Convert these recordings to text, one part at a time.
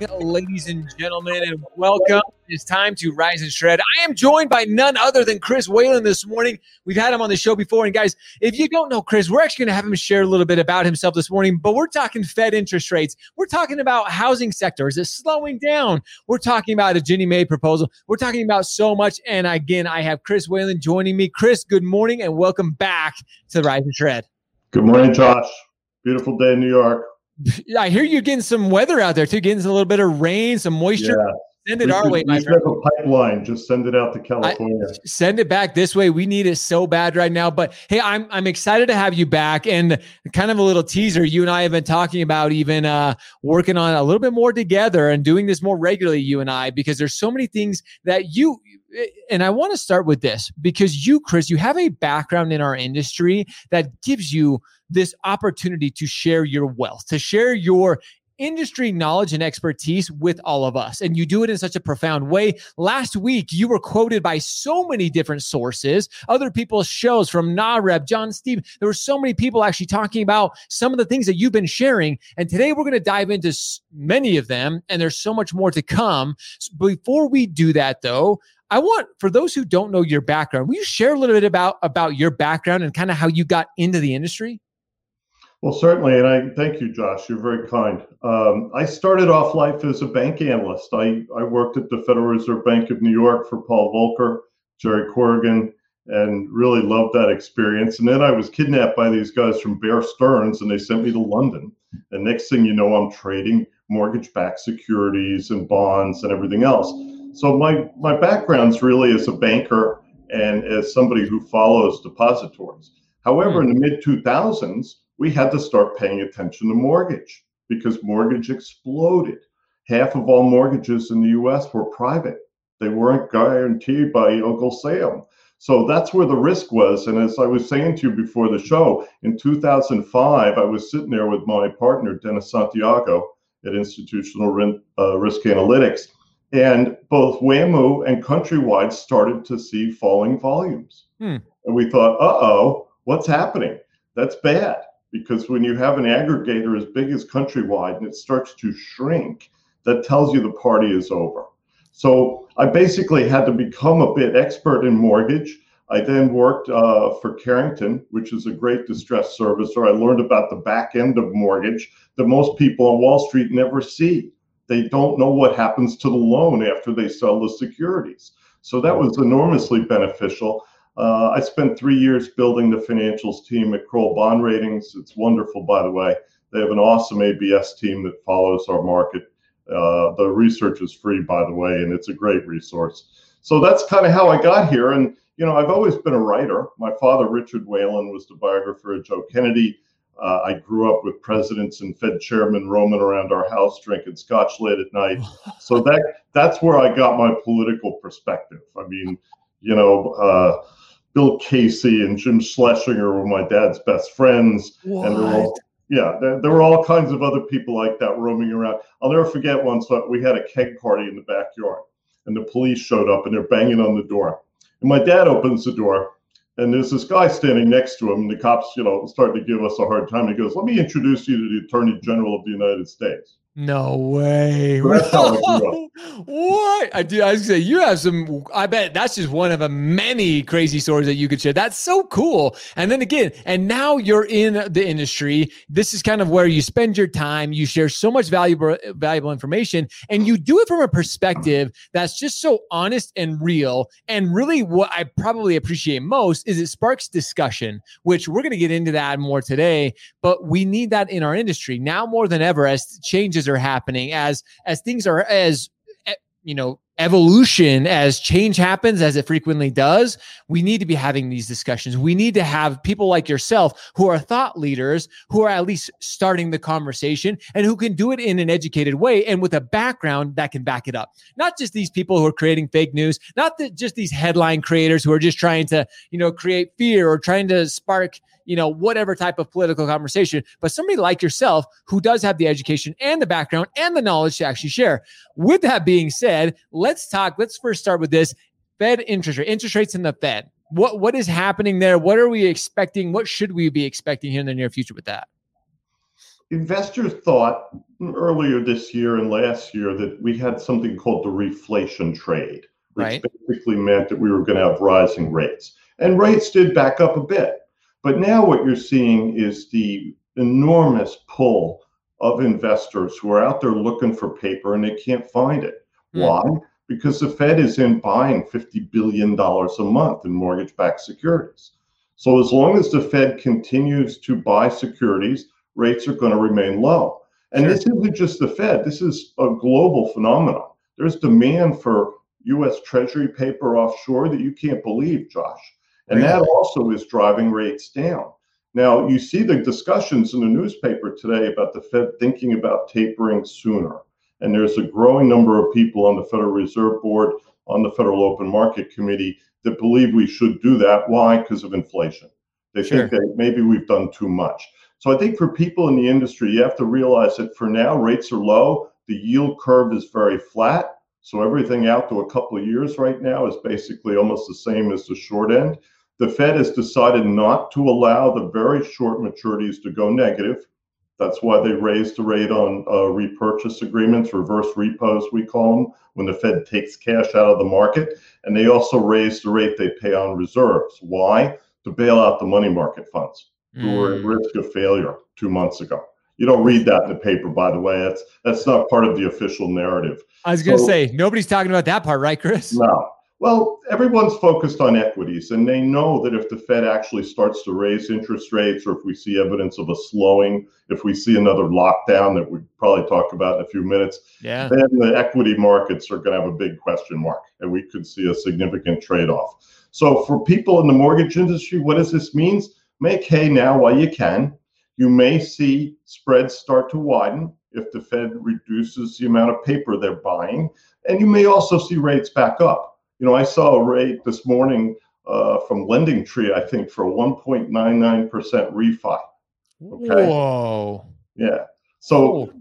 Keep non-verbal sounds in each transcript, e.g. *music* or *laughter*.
Ladies and gentlemen, and welcome. It's time to rise and shred. I am joined by none other than Chris Whalen this morning. We've had him on the show before. And guys, if you don't know Chris, we're actually going to have him share a little bit about himself this morning. But we're talking Fed interest rates. We're talking about housing sector. Is it slowing down? We're talking about a Ginnie Mae proposal. We're talking about so much. And again, I have Chris Whalen joining me. Chris, good morning and welcome back to Rise and Shred. Good morning, Josh. Beautiful day in New York. I hear you getting some weather out there too, getting a little bit of rain, some moisture. Yeah. Send it we our way, my friend. a pipeline. Just send it out to California. I, send it back this way. We need it so bad right now. But hey, I'm I'm excited to have you back. And kind of a little teaser. You and I have been talking about even uh, working on a little bit more together and doing this more regularly. You and I, because there's so many things that you and I want to start with this because you, Chris, you have a background in our industry that gives you this opportunity to share your wealth, to share your industry knowledge and expertise with all of us. And you do it in such a profound way. Last week, you were quoted by so many different sources, other people's shows from NAHREP, John Steve. There were so many people actually talking about some of the things that you've been sharing. And today we're going to dive into many of them. And there's so much more to come. Before we do that, though, I want for those who don't know your background, will you share a little bit about about your background and kind of how you got into the industry? Well, certainly, and I thank you, Josh. You're very kind. Um, I started off life as a bank analyst. I, I worked at the Federal Reserve Bank of New York for Paul Volcker, Jerry Corrigan, and really loved that experience. And then I was kidnapped by these guys from Bear Stearns, and they sent me to London. And next thing you know, I'm trading mortgage-backed securities and bonds and everything else. So my my background's really as a banker and as somebody who follows depositories. However, mm. in the mid 2000s, we had to start paying attention to mortgage because mortgage exploded. Half of all mortgages in the US were private. They weren't guaranteed by Uncle Sam. So that's where the risk was. And as I was saying to you before the show, in 2005, I was sitting there with my partner, Dennis Santiago at Institutional uh, Risk Analytics. And both WAMU and Countrywide started to see falling volumes. Hmm. And we thought, uh oh, what's happening? That's bad because when you have an aggregator as big as Countrywide and it starts to shrink, that tells you the party is over. So I basically had to become a bit expert in mortgage. I then worked uh, for Carrington, which is a great distress servicer. I learned about the back end of mortgage that most people on Wall Street never see. They don't know what happens to the loan after they sell the securities. So that was enormously beneficial. Uh, I spent three years building the financials team at Kroll Bond Ratings. It's wonderful, by the way. They have an awesome ABS team that follows our market. Uh, the research is free, by the way, and it's a great resource. So that's kind of how I got here. And, you know, I've always been a writer. My father, Richard Whalen, was the biographer of Joe Kennedy. Uh, I grew up with presidents and Fed chairmen roaming around our house drinking scotch late at night. *laughs* So that that's where I got my political perspective. I mean, you know, uh, Bill Casey and Jim Schlesinger were my dad's best friends. What? And all, yeah, there, there, were all kinds of other people like that roaming around. I'll never forget once uh, we had a keg party in the backyard, and the police showed up and they're banging on the door. And my dad opens the door, and there's this guy standing next to him. And the cops, you know, starting to give us a hard time. He goes, "Let me introduce you to the Attorney General of the United States." No way. *laughs* what? I do. I was say you have some. I bet that's just one of the many crazy stories that you could share. That's so cool. And then again, and now you're in the industry. This is kind of where you spend your time. You share so much valuable, valuable information, and you do it from a perspective that's just so honest and real. And really, what I probably appreciate most is it sparks discussion, which we're going to get into that more today. But we need that in our industry now more than ever as changes are happening as as things are as eh, you know evolution as change happens as it frequently does we need to be having these discussions we need to have people like yourself who are thought leaders who are at least starting the conversation and who can do it in an educated way and with a background that can back it up not just these people who are creating fake news not that just these headline creators who are just trying to you know create fear or trying to spark you know, whatever type of political conversation, but somebody like yourself who does have the education and the background and the knowledge to actually share. With that being said, let's talk. Let's first start with this Fed interest rate, interest rates in the Fed. What what is happening there? What are we expecting? What should we be expecting here in the near future with that? Investors thought earlier this year and last year that we had something called the reflation trade, which right. basically meant that we were going to have rising rates. And rates did back up a bit. But now what you're seeing is the enormous pull of investors who are out there looking for paper and they can't find it. Mm. Why? Because the Fed is in buying $50 billion a month in mortgage backed securities. So as long as the Fed continues to buy securities, rates are going to remain low. And this isn't just the Fed, this is a global phenomenon. There's demand for US Treasury paper offshore that you can't believe, Josh. And that also is driving rates down. Now, you see the discussions in the newspaper today about the Fed thinking about tapering sooner. And there's a growing number of people on the Federal Reserve Board, on the Federal Open Market Committee that believe we should do that. Why? Because of inflation. They sure. think that maybe we've done too much. So I think for people in the industry, you have to realize that for now, rates are low. The yield curve is very flat. So everything out to a couple of years right now is basically almost the same as the short end. The Fed has decided not to allow the very short maturities to go negative. That's why they raised the rate on uh, repurchase agreements, reverse repos, we call them, when the Fed takes cash out of the market. And they also raised the rate they pay on reserves. Why? To bail out the money market funds who mm. were at risk of failure two months ago. You don't read that in the paper, by the way. That's that's not part of the official narrative. I was going to so, say nobody's talking about that part, right, Chris? No, well, everyone's focused on equities, and they know that if the Fed actually starts to raise interest rates, or if we see evidence of a slowing, if we see another lockdown that we probably talk about in a few minutes, yeah. then the equity markets are going to have a big question mark, and we could see a significant trade off. So, for people in the mortgage industry, what does this mean? Make hay now while you can. You may see spreads start to widen if the Fed reduces the amount of paper they're buying, and you may also see rates back up. You know, I saw a rate this morning uh, from Lending Tree, I think, for 1.99% refi. Okay. Whoa. Yeah. So,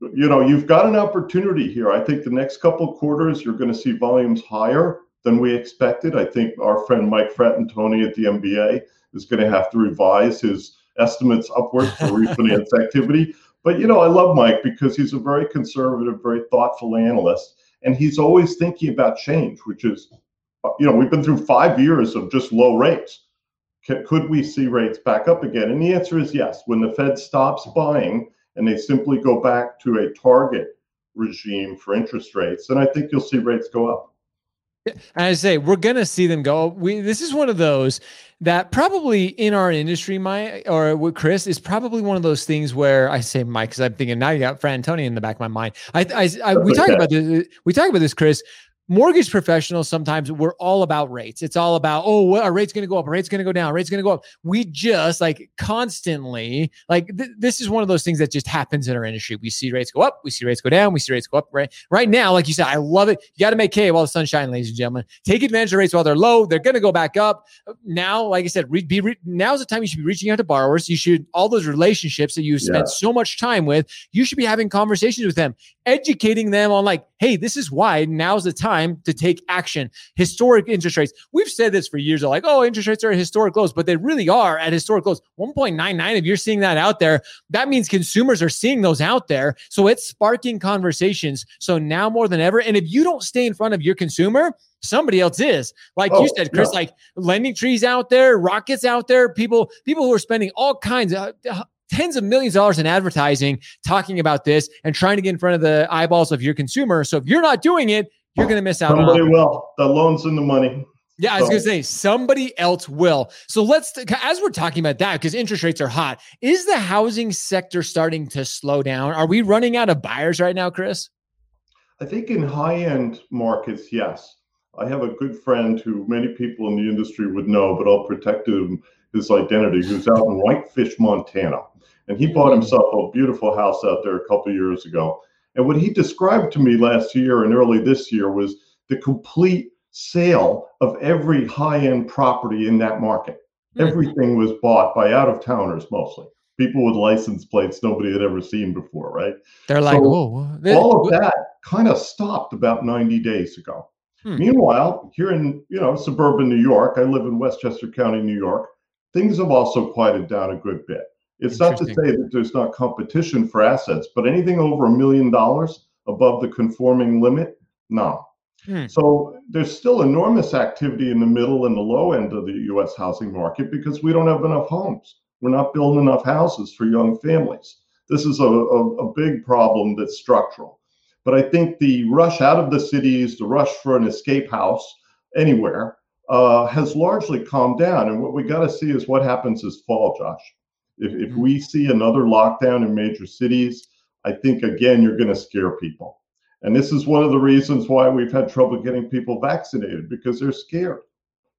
you know, you've got an opportunity here. I think the next couple quarters, you're going to see volumes higher than we expected. I think our friend Mike Fratantoni at the MBA is going to have to revise his estimates upwards for refinance *laughs* activity. But, you know, I love Mike because he's a very conservative, very thoughtful analyst and he's always thinking about change, which is, uh, you know, we've been through five years of just low rates. could we see rates back up again? And the answer is yes. When the Fed stops buying and they simply go back to a target regime for interest rates, then I think you'll see rates go up. As I say we're gonna see them go. We this is one of those that probably in our industry, my or with Chris is probably one of those things where I say Mike because I'm thinking now you got Fran Tony in the back of my mind. I, I, I we talk about this. We talk about this, Chris mortgage professionals sometimes we're all about rates. It's all about oh what our rates going to go up? Our rates going to go down? Rates going to go up. We just like constantly like th- this is one of those things that just happens in our industry. We see rates go up we see rates go down we see rates go up right? Right now like you said i love it. You got to make hay while the sun's shining ladies and gentlemen. Take advantage of rates while they're low. They're going to go back up. Now like i said re- be re- now's the time you should be reaching out to borrowers. You should all those relationships that you spent yeah. so much time with you should be having conversations with them educating them on like hey this is why now's the time time to take action. Historic interest rates. We've said this for years. They're like, oh, interest rates are at historic lows, but they really are at historic lows. 1.99. If you're seeing that out there, that means consumers are seeing those out there. So it's sparking conversations. So now more than ever. And if you don't stay in front of your consumer, somebody else is like oh, you said chris yeah. like lending trees out there rockets out there people people who are spending all kinds of uh, tens of millions of dollars in advertising talking about this and trying to get in front of the eyeballs of your consumer. So if you're not doing it, you're going to miss out. Somebody on will. The loan's in the money. Yeah, I was going to say somebody else will. So let's, as we're talking about that, because interest rates are hot, is the housing sector starting to slow down? Are we running out of buyers right now, Chris? I think in high end markets, yes. I have a good friend who many people in the industry would know, but I'll protect him, his identity, who's out in Whitefish, Montana. And he bought hmm. himself a beautiful house out there a couple years ago. And what he described to me last year and early this year was the complete sale of every high end property in that market. Mm-hmm. Everything was bought by out of towners mostly people with license plates nobody had ever seen before, right? They're like, so whoa. all of that kind of stopped about 90 days ago. Hmm. Meanwhile, here in you know suburban New York, I live in Westchester County, New York. Things have also quieted down a good bit. It's not to say that there's not competition for assets, but anything over a million dollars above the conforming limit, no. Hmm. So there's still enormous activity in the middle and the low end of the U.S. housing market because we don't have enough homes. We're not building enough houses for young families. This is a, a, a big problem that's structural. But I think the rush out of the cities, the rush for an escape house anywhere, uh, has largely calmed down. And what we got to see is what happens this fall, Josh. If, if mm-hmm. we see another lockdown in major cities, I think again you're going to scare people. And this is one of the reasons why we've had trouble getting people vaccinated because they're scared.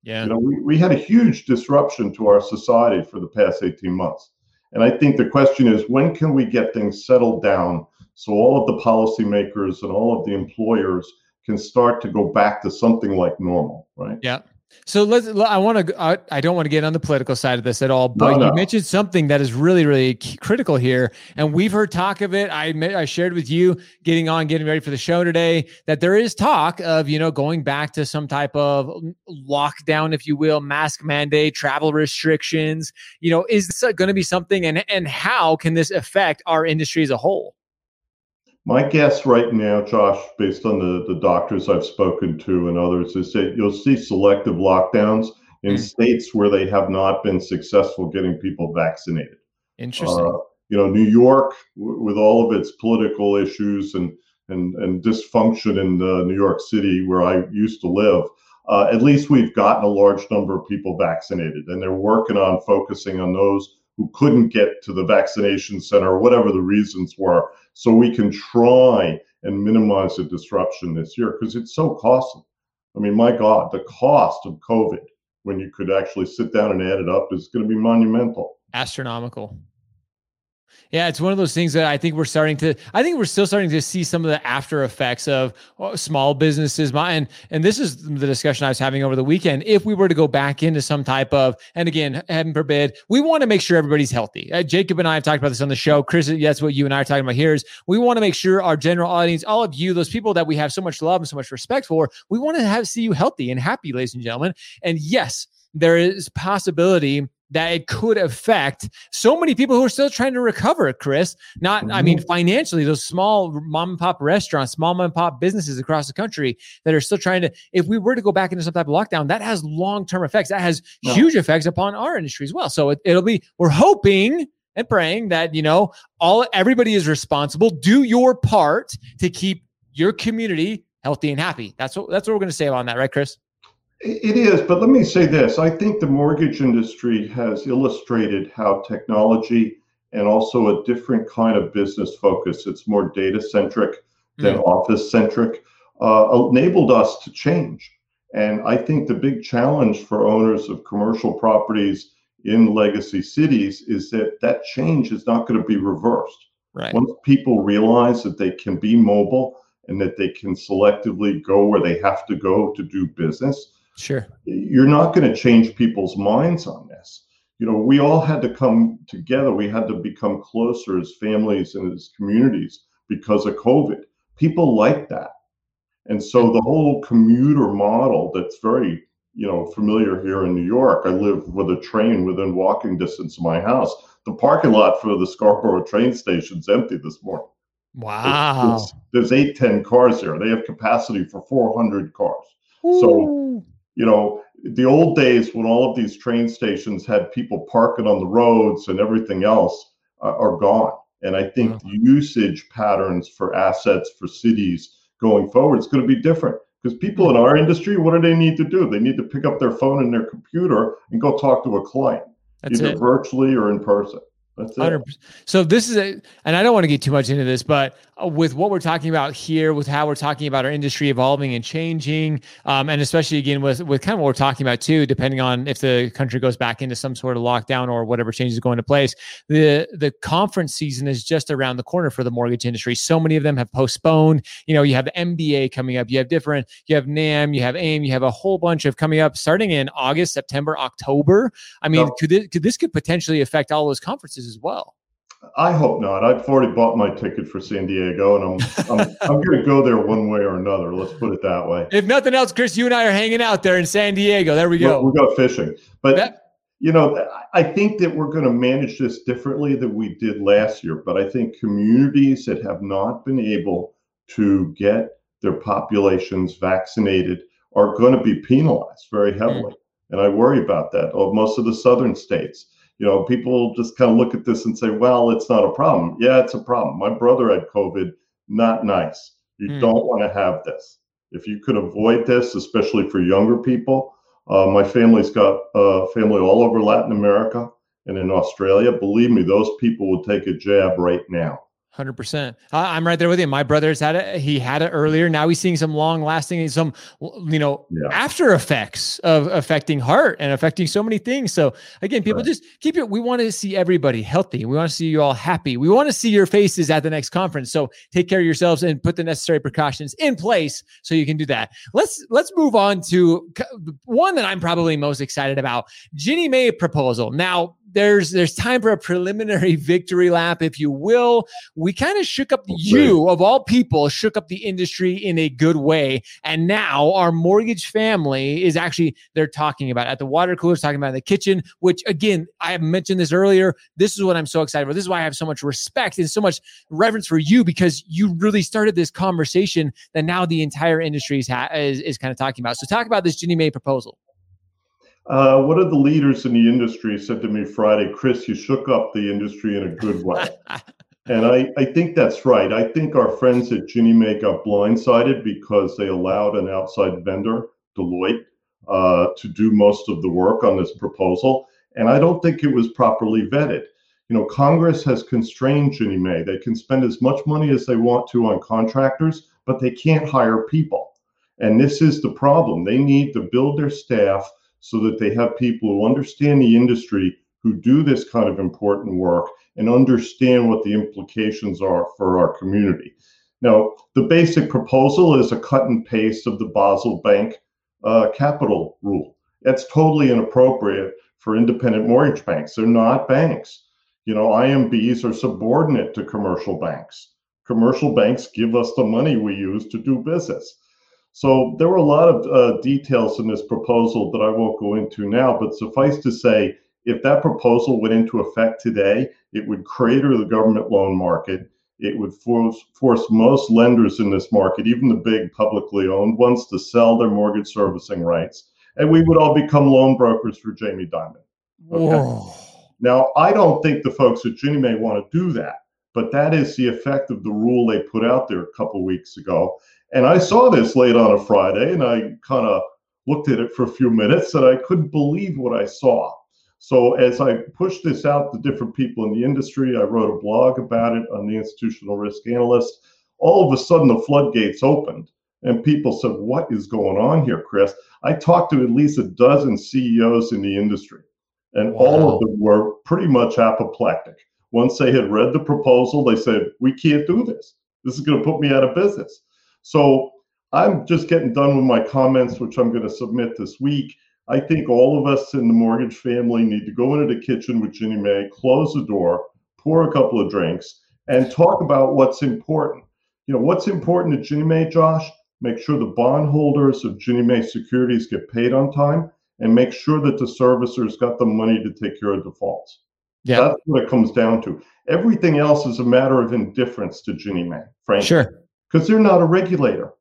Yeah. You know, we, we had a huge disruption to our society for the past 18 months. And I think the question is when can we get things settled down so all of the policymakers and all of the employers can start to go back to something like normal, right? Yeah. So let's. I want to. I, I don't want to get on the political side of this at all. But no, no. you mentioned something that is really, really critical here, and we've heard talk of it. I I shared with you getting on, getting ready for the show today that there is talk of you know going back to some type of lockdown, if you will, mask mandate, travel restrictions. You know, is this going to be something, and and how can this affect our industry as a whole? My guess right now, Josh, based on the, the doctors I've spoken to and others, is that you'll see selective lockdowns in mm. states where they have not been successful getting people vaccinated. Interesting. Uh, you know, New York, w- with all of its political issues and and, and dysfunction in uh, New York City, where I used to live, uh, at least we've gotten a large number of people vaccinated, and they're working on focusing on those who couldn't get to the vaccination center or whatever the reasons were so we can try and minimize the disruption this year because it's so costly. I mean my god the cost of covid when you could actually sit down and add it up is going to be monumental. Astronomical yeah, it's one of those things that I think we're starting to. I think we're still starting to see some of the after effects of oh, small businesses. And and this is the discussion I was having over the weekend. If we were to go back into some type of, and again, heaven forbid, we want to make sure everybody's healthy. Uh, Jacob and I have talked about this on the show. Chris, that's what you and I are talking about here. Is we want to make sure our general audience, all of you, those people that we have so much love and so much respect for, we want to have see you healthy and happy, ladies and gentlemen. And yes, there is possibility that it could affect so many people who are still trying to recover, Chris. Not. I mean, mm-hmm. financially, those small mom and pop restaurants, small mom and pop businesses across the country that are still trying to, if we were to go back into some type of lockdown, that has long term effects. That has no. huge effects upon our industry as well. So it, it'll be, we're hoping and praying that, you know, all everybody is responsible. Do your part to keep your community healthy and happy. That's what that's what we're going to say on that, right, Chris? It is, but let me say this. I think the mortgage industry has illustrated how technology and also a different kind of business focus, it's more data centric than mm. office centric, uh, enabled us to change. And I think the big challenge for owners of commercial properties in legacy cities is that that change is not going to be reversed. Right. Once people realize that they can be mobile and that they can selectively go where they have to go to do business, Sure. You're not going to change people's minds on this. You know, we all had to come together. We had to become closer as families and as communities because of COVID. People like that. And so the whole commuter model that's very, you know, familiar here in New York. I live with a train within walking distance of my house. The parking lot for the Scarborough train station's empty this morning. Wow. There's, there's eight, 10 cars there. They have capacity for 400 cars. Ooh. So you know, the old days when all of these train stations had people parking on the roads and everything else uh, are gone. And I think yeah. the usage patterns for assets for cities going forward is going to be different because people in our industry, what do they need to do? They need to pick up their phone and their computer and go talk to a client, That's either it. virtually or in person. That's it. So this is a, and I don't want to get too much into this, but uh, with what we're talking about here, with how we're talking about our industry evolving and changing, um, and especially again with with kind of what we're talking about too, depending on if the country goes back into some sort of lockdown or whatever changes go into place, the the conference season is just around the corner for the mortgage industry. So many of them have postponed. You know, you have the MBA coming up, you have different, you have NAM, you have AIM, you have a whole bunch of coming up starting in August, September, October. I mean, could this, could this could potentially affect all those conferences as well? I hope not. I've already bought my ticket for San Diego, and I'm I'm, I'm going to go there one way or another. Let's put it that way. If nothing else, Chris, you and I are hanging out there in San Diego. There we go. We, we go fishing, but that, you know, I think that we're going to manage this differently than we did last year. But I think communities that have not been able to get their populations vaccinated are going to be penalized very hmm. heavily, mm. and I worry about that. Of most of the southern states you know, people just kind of look at this and say, well, it's not a problem. Yeah, it's a problem. My brother had COVID. Not nice. You mm. don't want to have this. If you could avoid this, especially for younger people, uh, my family's got a uh, family all over Latin America and in Australia. Believe me, those people would take a jab right now. Hundred percent. I'm right there with you. My brother's had it. He had it earlier. Now he's seeing some long lasting, some you know, yeah. after effects of affecting heart and affecting so many things. So again, people right. just keep it. We want to see everybody healthy. We want to see you all happy. We want to see your faces at the next conference. So take care of yourselves and put the necessary precautions in place so you can do that. Let's let's move on to one that I'm probably most excited about. Ginnie Mae proposal. Now there's there's time for a preliminary *laughs* victory lap, if you will. We kind of shook up you of all people, shook up the industry in a good way, and now our mortgage family is actually they're talking about at the water coolers, talking about in the kitchen. Which again, I have mentioned this earlier. This is what I'm so excited about. This is why I have so much respect and so much reverence for you because you really started this conversation that now the entire industry is, ha- is, is kind of talking about. So talk about this Ginnie Mae proposal. Uh, one of the leaders in the industry said to me Friday, Chris, you shook up the industry in a good way. *laughs* and I, I think that's right. I think our friends at Ginnie Mae got blindsided because they allowed an outside vendor, Deloitte, uh, to do most of the work on this proposal. And I don't think it was properly vetted. You know, Congress has constrained Ginnie Mae. They can spend as much money as they want to on contractors, but they can't hire people. And this is the problem. They need to build their staff so that they have people who understand the industry who do this kind of important work and understand what the implications are for our community. Now, the basic proposal is a cut and paste of the Basel Bank uh, capital rule. That's totally inappropriate for independent mortgage banks. They're not banks. You know, IMBs are subordinate to commercial banks. Commercial banks give us the money we use to do business. So there were a lot of uh, details in this proposal that I won't go into now, but suffice to say, if that proposal went into effect today, it would crater the government loan market. It would force, force most lenders in this market, even the big publicly owned ones, to sell their mortgage servicing rights. And we would all become loan brokers for Jamie Dimon. Okay. Now, I don't think the folks at Ginnie Mae want to do that, but that is the effect of the rule they put out there a couple weeks ago. And I saw this late on a Friday and I kind of looked at it for a few minutes and I couldn't believe what I saw. So as I pushed this out to different people in the industry, I wrote a blog about it on the Institutional Risk Analyst. All of a sudden, the floodgates opened and people said, What is going on here, Chris? I talked to at least a dozen CEOs in the industry, and wow. all of them were pretty much apoplectic. Once they had read the proposal, they said, We can't do this. This is going to put me out of business. So I'm just getting done with my comments, which I'm going to submit this week. I think all of us in the mortgage family need to go into the kitchen with Ginnie Mae, close the door, pour a couple of drinks, and talk about what's important. You know, what's important to Ginnie Mae, Josh? Make sure the bondholders of Ginnie Mae securities get paid on time and make sure that the servicers got the money to take care of defaults. Yeah. That's what it comes down to. Everything else is a matter of indifference to Ginnie Mae, frankly. Sure because they're not a regulator.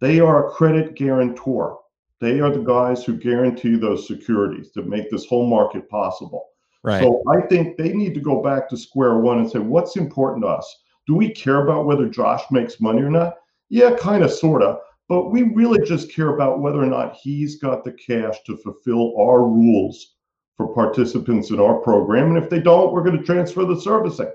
They are a credit guarantor. They are the guys who guarantee those securities that make this whole market possible. Right. So I think they need to go back to square one and say, what's important to us? Do we care about whether Josh makes money or not? Yeah, kind of, sort of. But we really just care about whether or not he's got the cash to fulfill our rules for participants in our program. And if they don't, we're going to transfer the servicing.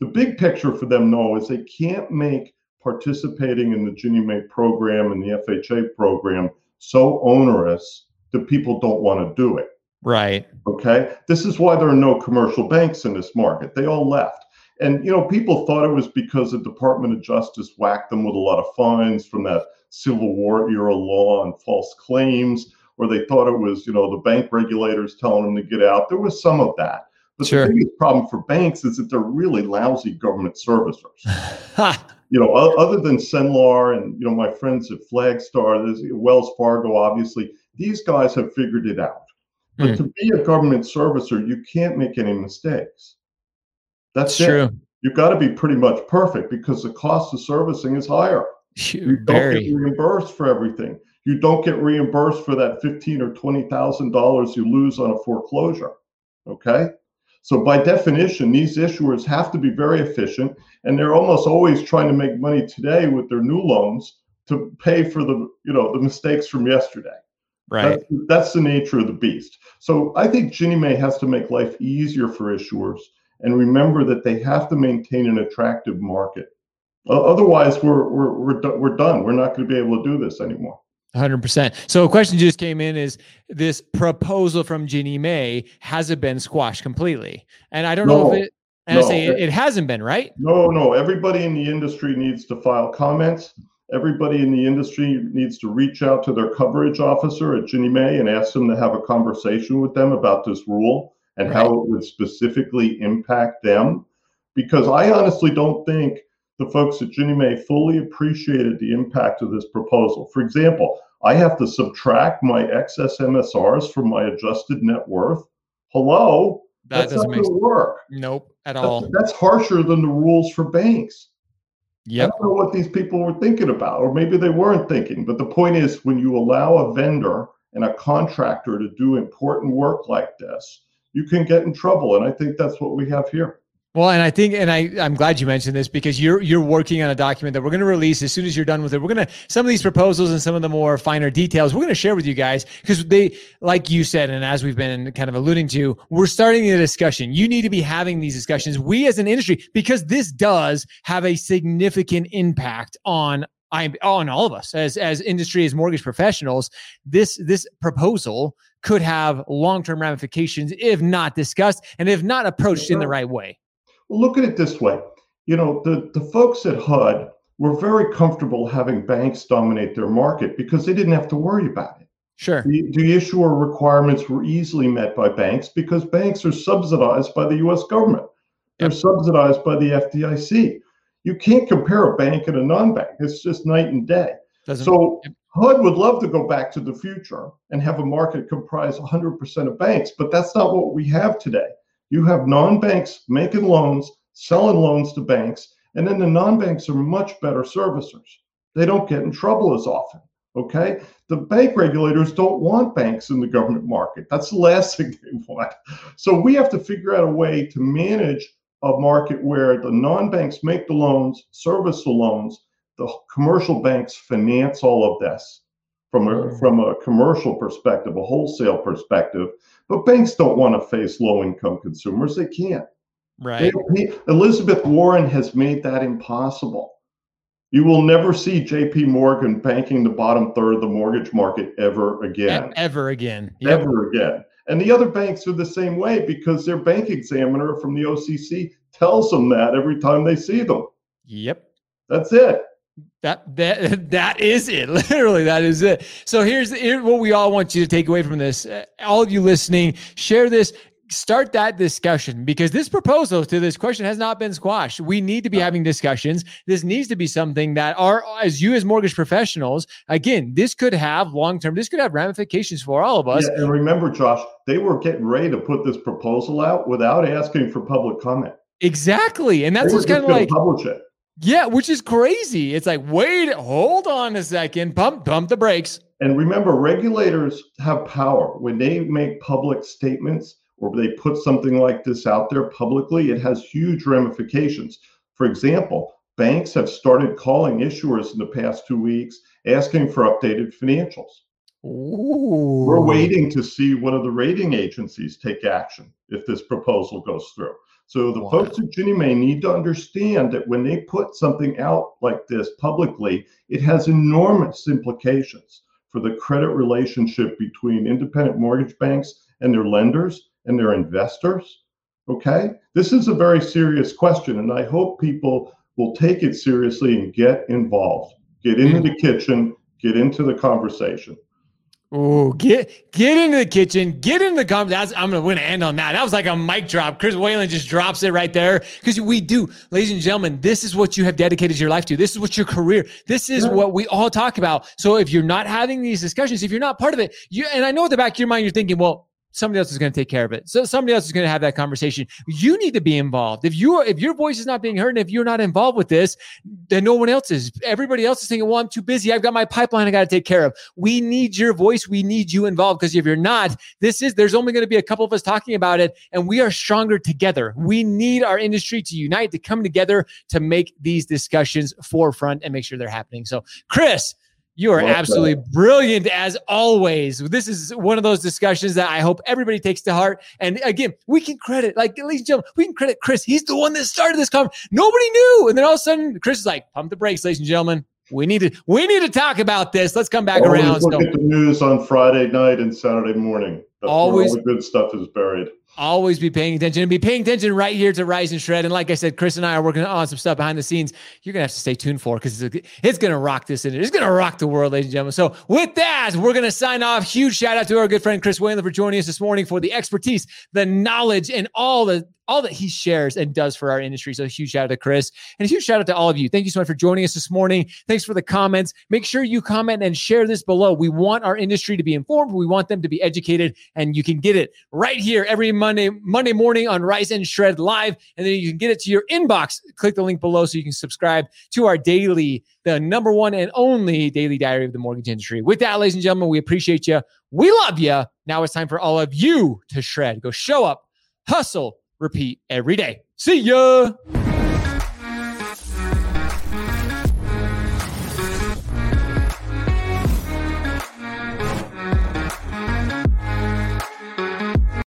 The big picture for them, though, is they can't make participating in the Ginnie Mae program and the FHA program so onerous that people don't want to do it. Right. Okay. This is why there are no commercial banks in this market. They all left. And you know, people thought it was because the Department of Justice whacked them with a lot of fines from that Civil War era law on false claims, or they thought it was, you know, the bank regulators telling them to get out. There was some of that. But sure. the biggest problem for banks is that they're really lousy government servicers. *laughs* you know, other than Cenlar and you know my friends at Flagstar, there's Wells Fargo, obviously, these guys have figured it out. But mm. to be a government servicer, you can't make any mistakes. That's true. You've got to be pretty much perfect because the cost of servicing is higher. You don't get reimbursed for everything. You don't get reimbursed for that fifteen or twenty thousand dollars you lose on a foreclosure. Okay. So by definition, these issuers have to be very efficient, and they're almost always trying to make money today with their new loans to pay for the you know the mistakes from yesterday. Right. That's, that's the nature of the beast. So I think Ginnie Mae has to make life easier for issuers and remember that they have to maintain an attractive market. Otherwise, we're we're we're, we're done. We're not going to be able to do this anymore. 100%. So a question just came in is this proposal from Ginnie Mae has it been squashed completely? And I don't no, know if it and no, I say it, it hasn't been, right? No, no. Everybody in the industry needs to file comments. Everybody in the industry needs to reach out to their coverage officer at Ginnie Mae and ask them to have a conversation with them about this rule and right. how it would specifically impact them. Because I honestly don't think the folks at Ginnie Mae fully appreciated the impact of this proposal. For example, I have to subtract my excess MSRs from my adjusted net worth. Hello? That that's doesn't make work. Nope, at all. That's, harsher than the rules for banks. Yep. I don't know what these people were thinking about, or maybe they weren't thinking. But the point is, when you allow a vendor and a contractor to do important work like this, you can get in trouble. And I think that's what we have here. Well, and I think, and I, I'm glad you mentioned this because you're you're working on a document that we're going to release as soon as you're done with it. We're going to some of these proposals and some of the more finer details we're going to share with you guys because they, like you said, and as we've been kind of alluding to, we're starting the discussion. You need to be having these discussions. We as an industry, because this does have a significant impact on I on all of us as as industry as mortgage professionals. This this proposal could have long term ramifications if not discussed and if not approached in the right way. Look at it this way. You know, the, the folks at HUD were very comfortable having banks dominate their market because they didn't have to worry about it. Sure. The, the issuer requirements were easily met by banks because banks are subsidized by the US government. They're yep. subsidized by the FDIC. You can't compare a bank and a non bank, it's just night and day. Doesn't, so yep. HUD would love to go back to the future and have a market comprise 100% of banks, but that's not what we have today. You have non banks making loans, selling loans to banks, and then the non banks are much better servicers. They don't get in trouble as often. Okay. The bank regulators don't want banks in the government market. That's the last *laughs* thing they want. So we have to figure out a way to manage a market where the non banks make the loans, service the loans, the commercial banks finance all of this from a mm. from a commercial perspective, a wholesale perspective. But banks don't want to face low income consumers. They can't. Right. They, Elizabeth Warren has made that impossible. You will never see JP Morgan banking the bottom third of the mortgage market ever again. Ever again. Yep. Ever again. And the other banks are the same way because their bank examiner from the OCC tells them that every time they see them. Yep. That's it. That that *laughs* that is it. *laughs* Literally, that is it. So here's here, what we all want you to take away from this. Uh, all of you listening, share this. Start that discussion because this proposal to this question has not been squashed. We need to be having discussions. This needs to be something that are, as you as mortgage professionals, again, this could have long term. This could have ramifications for all of us. Yeah, and remember, Josh, they were getting ready to put this proposal out without asking for public comment. Exactly, and that's just kind of like publish it yeah, which is crazy. It's like, wait, hold on a second, pump, pump the brakes. And remember, regulators have power. When they make public statements or they put something like this out there publicly, it has huge ramifications. For example, banks have started calling issuers in the past two weeks asking for updated financials. Ooh. We're waiting to see one of the rating agencies take action if this proposal goes through. So the wow. folks at Ginnie Mae need to understand that when they put something out like this publicly, it has enormous implications for the credit relationship between independent mortgage banks and their lenders and their investors. Okay? This is a very serious question, and I hope people will take it seriously and get involved. Get into mm. the kitchen, get into the conversation. Oh, get get into the kitchen, get in the conversation. I'm gonna, to end on that. That was like a mic drop. Chris Whalen just drops it right there because we do, ladies and gentlemen. This is what you have dedicated your life to. This is what your career. This is what we all talk about. So if you're not having these discussions, if you're not part of it, you and I know at the back of your mind you're thinking, well, somebody else is going to take care of it. So somebody else is going to have that conversation. You need to be involved. If you if your voice is not being heard and if you're not involved with this, then no one else is. Everybody else is thinking, "Well, I'm too busy. I've got my pipeline I got to take care of." We need your voice. We need you involved because if you're not, this is there's only going to be a couple of us talking about it and we are stronger together. We need our industry to unite to come together to make these discussions forefront and make sure they're happening. So, Chris, you are absolutely brilliant as always. This is one of those discussions that I hope everybody takes to heart. And again, we can credit, like, ladies and gentlemen, we can credit Chris. He's the one that started this conversation. Nobody knew. And then all of a sudden, Chris is like, pump the brakes, ladies and gentlemen. We need to we need to talk about this. Let's come back Always around. Look so, at the news on Friday night and Saturday morning. That's always all the good stuff is buried. Always be paying attention and be paying attention right here to Rise and Shred. And like I said, Chris and I are working on some stuff behind the scenes. You're gonna have to stay tuned for because it's, it's, gonna rock this in It's gonna rock the world, ladies and gentlemen. So with that, we're gonna sign off. Huge shout out to our good friend Chris Whalen for joining us this morning for the expertise, the knowledge, and all the all that he shares and does for our industry. So a huge shout out to Chris and a huge shout out to all of you. Thank you so much for joining us this morning. Thanks for the comments. Make sure you comment and share this below. We want our industry to be informed. We want them to be educated, and you can get it right here every Monday Monday morning on Rise and Shred Live, and then you can get it to your inbox. Click the link below so you can subscribe to our daily, the number one and only daily diary of the mortgage industry. With that, ladies and gentlemen, we appreciate you. We love you. Now it's time for all of you to shred. Go show up, hustle repeat every day. See ya.